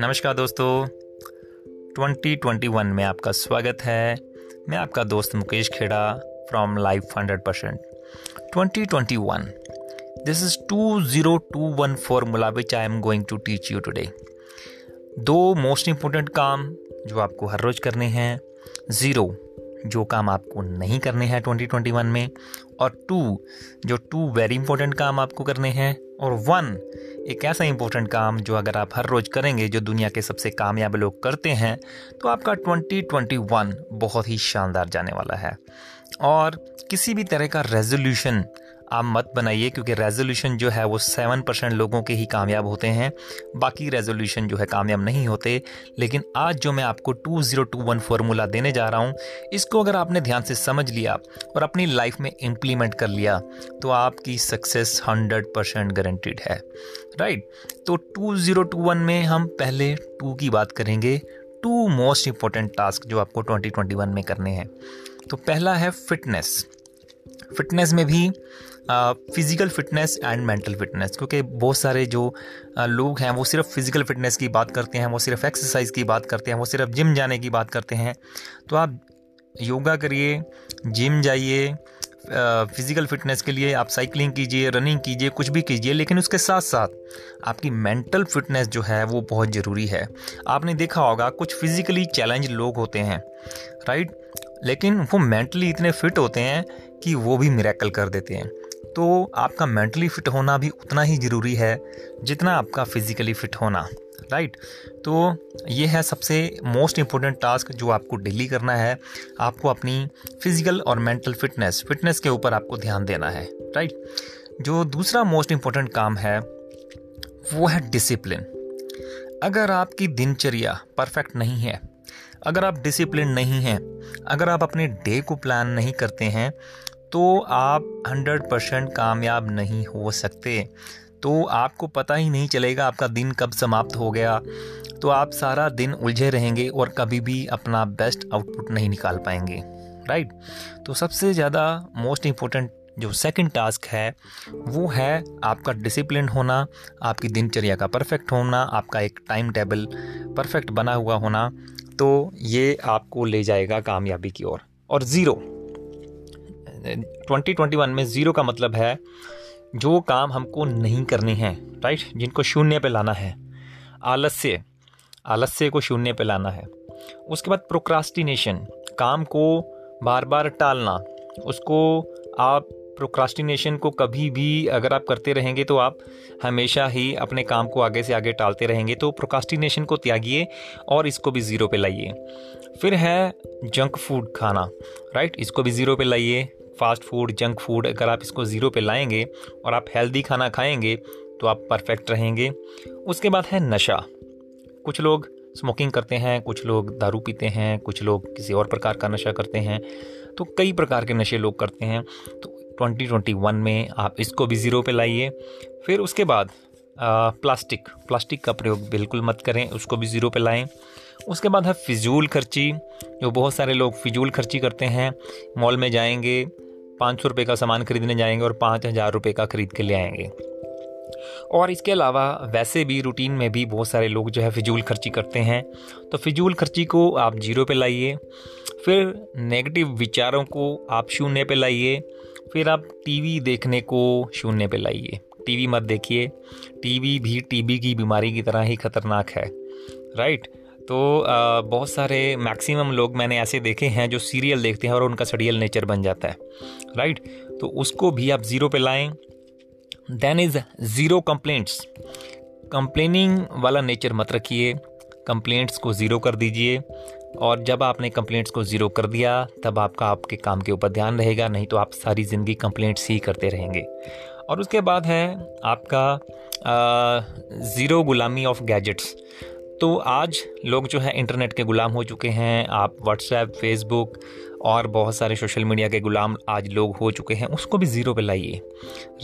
नमस्कार दोस्तों। 2021 में आपका स्वागत है। मैं आपका दोस्त Mukesh Kheda from life hundred percent twenty twenty one. This is two zero two one formula which I am going to teach you today दो मोस्ट इंपॉर्टेंट काम जो आपको हर रोज़ करने हैं। ज़ीरो जो काम आपको नहीं करने हैं 2021 में, और टू जो टू वेरी इंपॉर्टेंट काम आपको करने हैं, और वन एक ऐसा इंपॉर्टेंट काम जो अगर आप हर रोज़ करेंगे, जो दुनिया के सबसे कामयाब लोग करते हैं तो आपका 2021 बहुत ही शानदार जाने वाला है। और किसी भी तरह का रेजोल्यूशन आप मत बनाइए क्योंकि रेजोल्यूशन जो है वो सेवन परसेंट लोगों के ही कामयाब होते हैं। बाकी रेजोल्यूशन जो है कामयाब नहीं होते। लेकिन आज जो मैं आपको two zero two one formula देने जा रहा हूँ, इसको अगर आपने ध्यान से समझ लिया और अपनी लाइफ में इम्प्लीमेंट कर लिया तो आपकी सक्सेस हंड्रेड परसेंट गारंटीड है। राइट तो टू ज़ीरो टू वन में हम पहले टू की बात करेंगे। टू मोस्ट इंपॉर्टेंट टास्क जो आपको ट्वेंटी ट्वेंटी वन में करने हैं। तो पहला है फिटनेस फिटनेस में भी physical fitness and mental fitness क्योंकि बहुत सारे जो लोग हैं, वो सिर्फ़ फ़िज़िकल फिटनेस की बात करते हैं, वो सिर्फ़ एक्सरसाइज की बात करते हैं, वो सिर्फ़ जिम जाने की बात करते हैं। तो आप योगा करिए जिम जाइए फ़िज़िकल फिटनेस के लिए आप साइकिलिंग कीजिए रनिंग कीजिए, कुछ भी कीजिए, लेकिन उसके साथ साथ आपकी मेंटल फिटनेस जो है, वो बहुत ज़रूरी है। आपने देखा होगा, कुछ फिज़िकली चैलेंज लोग होते हैं राइट लेकिन वो मेंटली इतने फिट होते हैं कि वो भी मिरेकल कर देते हैं। तो आपका मेंटली फिट होना भी उतना ही ज़रूरी है जितना आपका फिज़िकली फिट होना राइट तो ये है सबसे मोस्ट इम्पोर्टेंट टास्क जो आपको डेली करना है। आपको अपनी फ़िज़िकल और मेंटल फिटनेस फिटनेस के ऊपर आपको ध्यान देना है राइट जो दूसरा मोस्ट इम्पोर्टेंट काम है, वो है डिसिप्लिन अगर आपकी दिनचर्या परफेक्ट नहीं है, अगर आप डिसिप्लिन नहीं हैं अगर आप अपने डे को प्लान नहीं करते हैं तो आप 100 परसेंट कामयाब नहीं हो सकते। तो आपको पता ही नहीं चलेगा आपका दिन कब समाप्त हो गया। तो आप सारा दिन उलझे रहेंगे और कभी भी अपना बेस्ट आउटपुट नहीं निकाल पाएँगे। राइट तो सबसे ज़्यादा मोस्ट इम्पोर्टेंट जो सेकंड टास्क है, वो है आपका डिसिप्लिन होना, आपकी दिनचर्या का परफेक्ट होना, आपका एक टाइम टेबल परफेक्ट बना हुआ होना। तो ये आपको ले जाएगा कामयाबी की ओर। और, ज़ीरो 2021 में ज़ीरो का मतलब है जो काम हमको नहीं करने हैं राइट जिनको शून्य पे लाना है। आलस्य। आलस्य को शून्य पे लाना है। उसके बाद प्रोक्रास्टिनेशन काम को बार बार टालना। उसको आप प्रोक्रास्टिनेशन को कभी भी अगर आप करते रहेंगे तो आप हमेशा ही अपने काम को आगे से आगे टालते रहेंगे। तो प्रोक्रास्टिनेशन को त्यागिए और इसको भी ज़ीरो पे लाइए। फिर है जंक फ़ूड खाना राइट इसको भी ज़ीरो पे लाइए। फास्ट फ़ूड जंक फ़ूड अगर आप इसको ज़ीरो पे लाएँगे और आप हेल्दी खाना खाएँगे तो आप परफेक्ट रहेंगे। उसके बाद है नशा। कुछ लोग स्मोकिंग करते हैं, कुछ लोग दारू पीते हैं, कुछ लोग किसी और प्रकार का नशा करते हैं। तो कई प्रकार के नशे लोग करते हैं। तो 2021 में आप इसको भी ज़ीरो पे लाइए। फिर उसके बाद आ, प्लास्टिक प्लास्टिक का प्रयोग बिल्कुल मत करें उसको भी ज़ीरो पे लाएँ। उसके बाद है फिजूल खर्ची जो बहुत सारे लोग फिजूल खर्ची करते हैं। मॉल में जाएँगे पाँच सौ रुपये का सामान खरीदने जाएँगे और पाँच हज़ार रुपये का ख़रीद के ले आएँगे। और इसके अलावा वैसे भी रूटीन में भी बहुत सारे लोग जो है फिजूल खर्ची करते हैं। तो फिजूल खर्ची को आप ज़ीरो पे लाइए, फिर नेगेटिव विचारों को आप शून्य पे लाइए, फिर आप टीवी देखने को शून्य पे लाइए। टीवी मत देखिए टीवी भी टीबी की बीमारी की तरह ही खतरनाक है। राइट तो बहुत सारे मैक्सिमम लोग मैंने ऐसे देखे हैं जो सीरियल देखते हैं और उनका सडियल नेचर बन जाता है। राइट तो उसको भी आप ज़ीरो पे लाएँ then is zero complaints complaining वाला नेचर मत रखिए। कंप्लेंट्स को ज़ीरो कर दीजिए। और जब आपने कंप्लेंट्स को ज़ीरो कर दिया, तब आपका आपके काम के ऊपर ध्यान रहेगा, नहीं तो आप सारी ज़िंदगी कंप्लेंट्स ही करते रहेंगे। और उसके बाद है आपका ज़ीरो गुलामी ऑफ़ गैजेट्स तो आज लोग जो है इंटरनेट के गुलाम हो चुके हैं। आप व्हाट्सएप फेसबुक और बहुत सारे सोशल मीडिया के गुलाम आज लोग हो चुके हैं। उसको भी ज़ीरो पे लाइए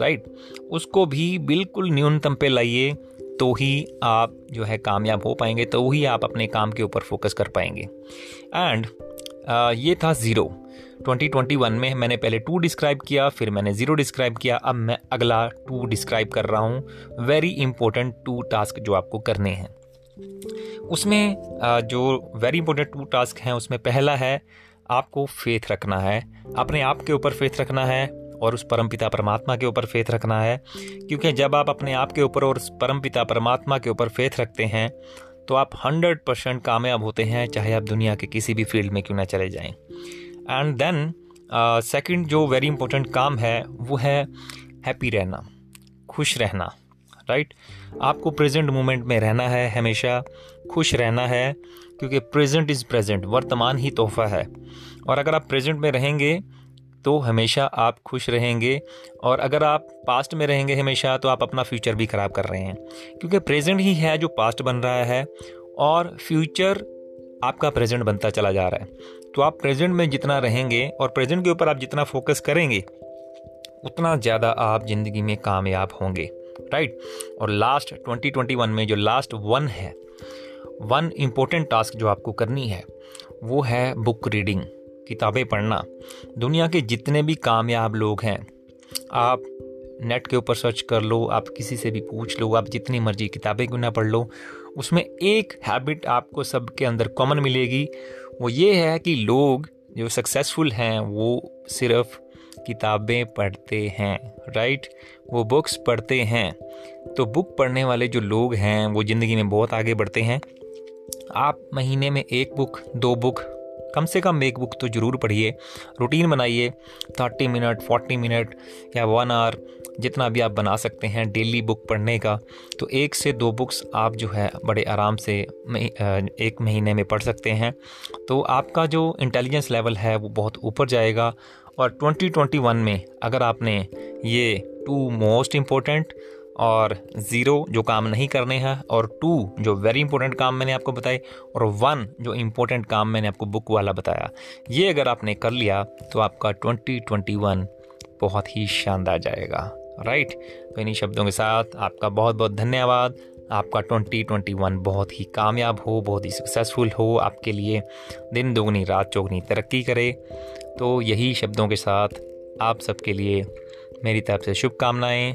राइट उसको भी बिल्कुल न्यूनतम पे लाइए तो ही आप जो है कामयाब हो पाएँगे तो ही आप अपने काम के ऊपर फोकस कर पाएँगे। एंड ये था ज़ीरो 2021 में मैंने पहले टू डिस्क्राइब किया, फिर मैंने ज़ीरो डिस्क्राइब किया। अब मैं अगला टू डिस्क्राइब कर रहा हूँ। वेरी इंपॉर्टेंट टू टास्क जो आपको करने हैं। उसमें जो वेरी इंपॉर्टेंट टू टास्क हैं, उसमें पहला है, आपको फेथ रखना है। अपने आप के ऊपर फेथ रखना है और उस परमपिता परमात्मा के ऊपर फेथ रखना है। क्योंकि जब आप अपने आप के ऊपर और उस परमपिता परमात्मा के ऊपर फेथ रखते हैं तो आप हंड्रेड परसेंट कामयाब होते हैं, चाहे आप दुनिया के किसी भी फ़ील्ड में क्यों ना चले जाएँ। एंड देन सेकंड जो वेरी इंपॉर्टेंट काम है, वो है हैप्पी रहना, खुश रहना। राइट? आपको प्रेजेंट मोमेंट में रहना है, हमेशा खुश रहना है, क्योंकि प्रेजेंट इज़ प्रेजेंट, वर्तमान ही तोहफा है। और अगर आप प्रेजेंट में रहेंगे तो हमेशा आप खुश रहेंगे। और अगर आप पास्ट में रहेंगे हमेशा तो आप अपना फ्यूचर भी ख़राब कर रहे हैं। क्योंकि प्रेजेंट ही है जो पास्ट बन रहा है, और फ्यूचर आपका प्रेजेंट बनता चला जा रहा है। तो आप प्रेजेंट में जितना रहेंगे, और प्रेजेंट के ऊपर आप जितना फोकस करेंगे, उतना ज़्यादा आप ज़िंदगी में कामयाब होंगे। राइट और लास्ट 2021 में जो लास्ट वन है वन इम्पोर्टेंट टास्क जो आपको करनी है, वो है बुक रीडिंग किताबें पढ़ना। दुनिया के जितने भी कामयाब लोग हैं, आप नेट के ऊपर सर्च कर लो, आप किसी से भी पूछ लो, आप जितनी मर्ज़ी किताबें क्यों ना पढ़ लो, उसमें एक हैबिट आपको सबके अंदर कॉमन मिलेगी। वो ये है कि लोग जो सक्सेसफुल हैं, वो सिर्फ़ किताबें पढ़ते हैं राइट वो बुक्स पढ़ते हैं। तो बुक पढ़ने वाले जो लोग हैं, वो ज़िंदगी में बहुत आगे बढ़ते हैं। आप महीने में एक बुक दो बुक कम से कम एक बुक तो ज़रूर पढ़िए। रूटीन बनाइए थर्टी मिनट फोर्टी मिनट या वन आवर जितना भी आप बना सकते हैं डेली बुक पढ़ने का। तो एक से दो बुक्स आप जो है बड़े आराम से एक महीने में पढ़ सकते हैं। तो आपका जो इंटेलिजेंस लेवल है वो बहुत ऊपर जाएगा और 2021 में अगर आपने ये टू मोस्ट इम्पोर्टेंट और ज़ीरो जो काम नहीं करने हैं और टू जो वेरी इंपॉर्टेंट काम मैंने आपको बताए और वन जो इम्पोर्टेंट काम मैंने आपको बुक वाला बताया, ये अगर आपने कर लिया तो आपका 2021 बहुत ही शानदार जाएगा राइट तो इन्हीं शब्दों के साथ आपका बहुत बहुत धन्यवाद। आपका 2021 बहुत ही कामयाब हो, बहुत ही सक्सेसफुल हो, आपके लिए दिन दोगुनी, रात चौगनी तरक्की करे। तो यही शब्दों के साथ आप सबके लिए मेरी तरफ़ से शुभकामनाएँ।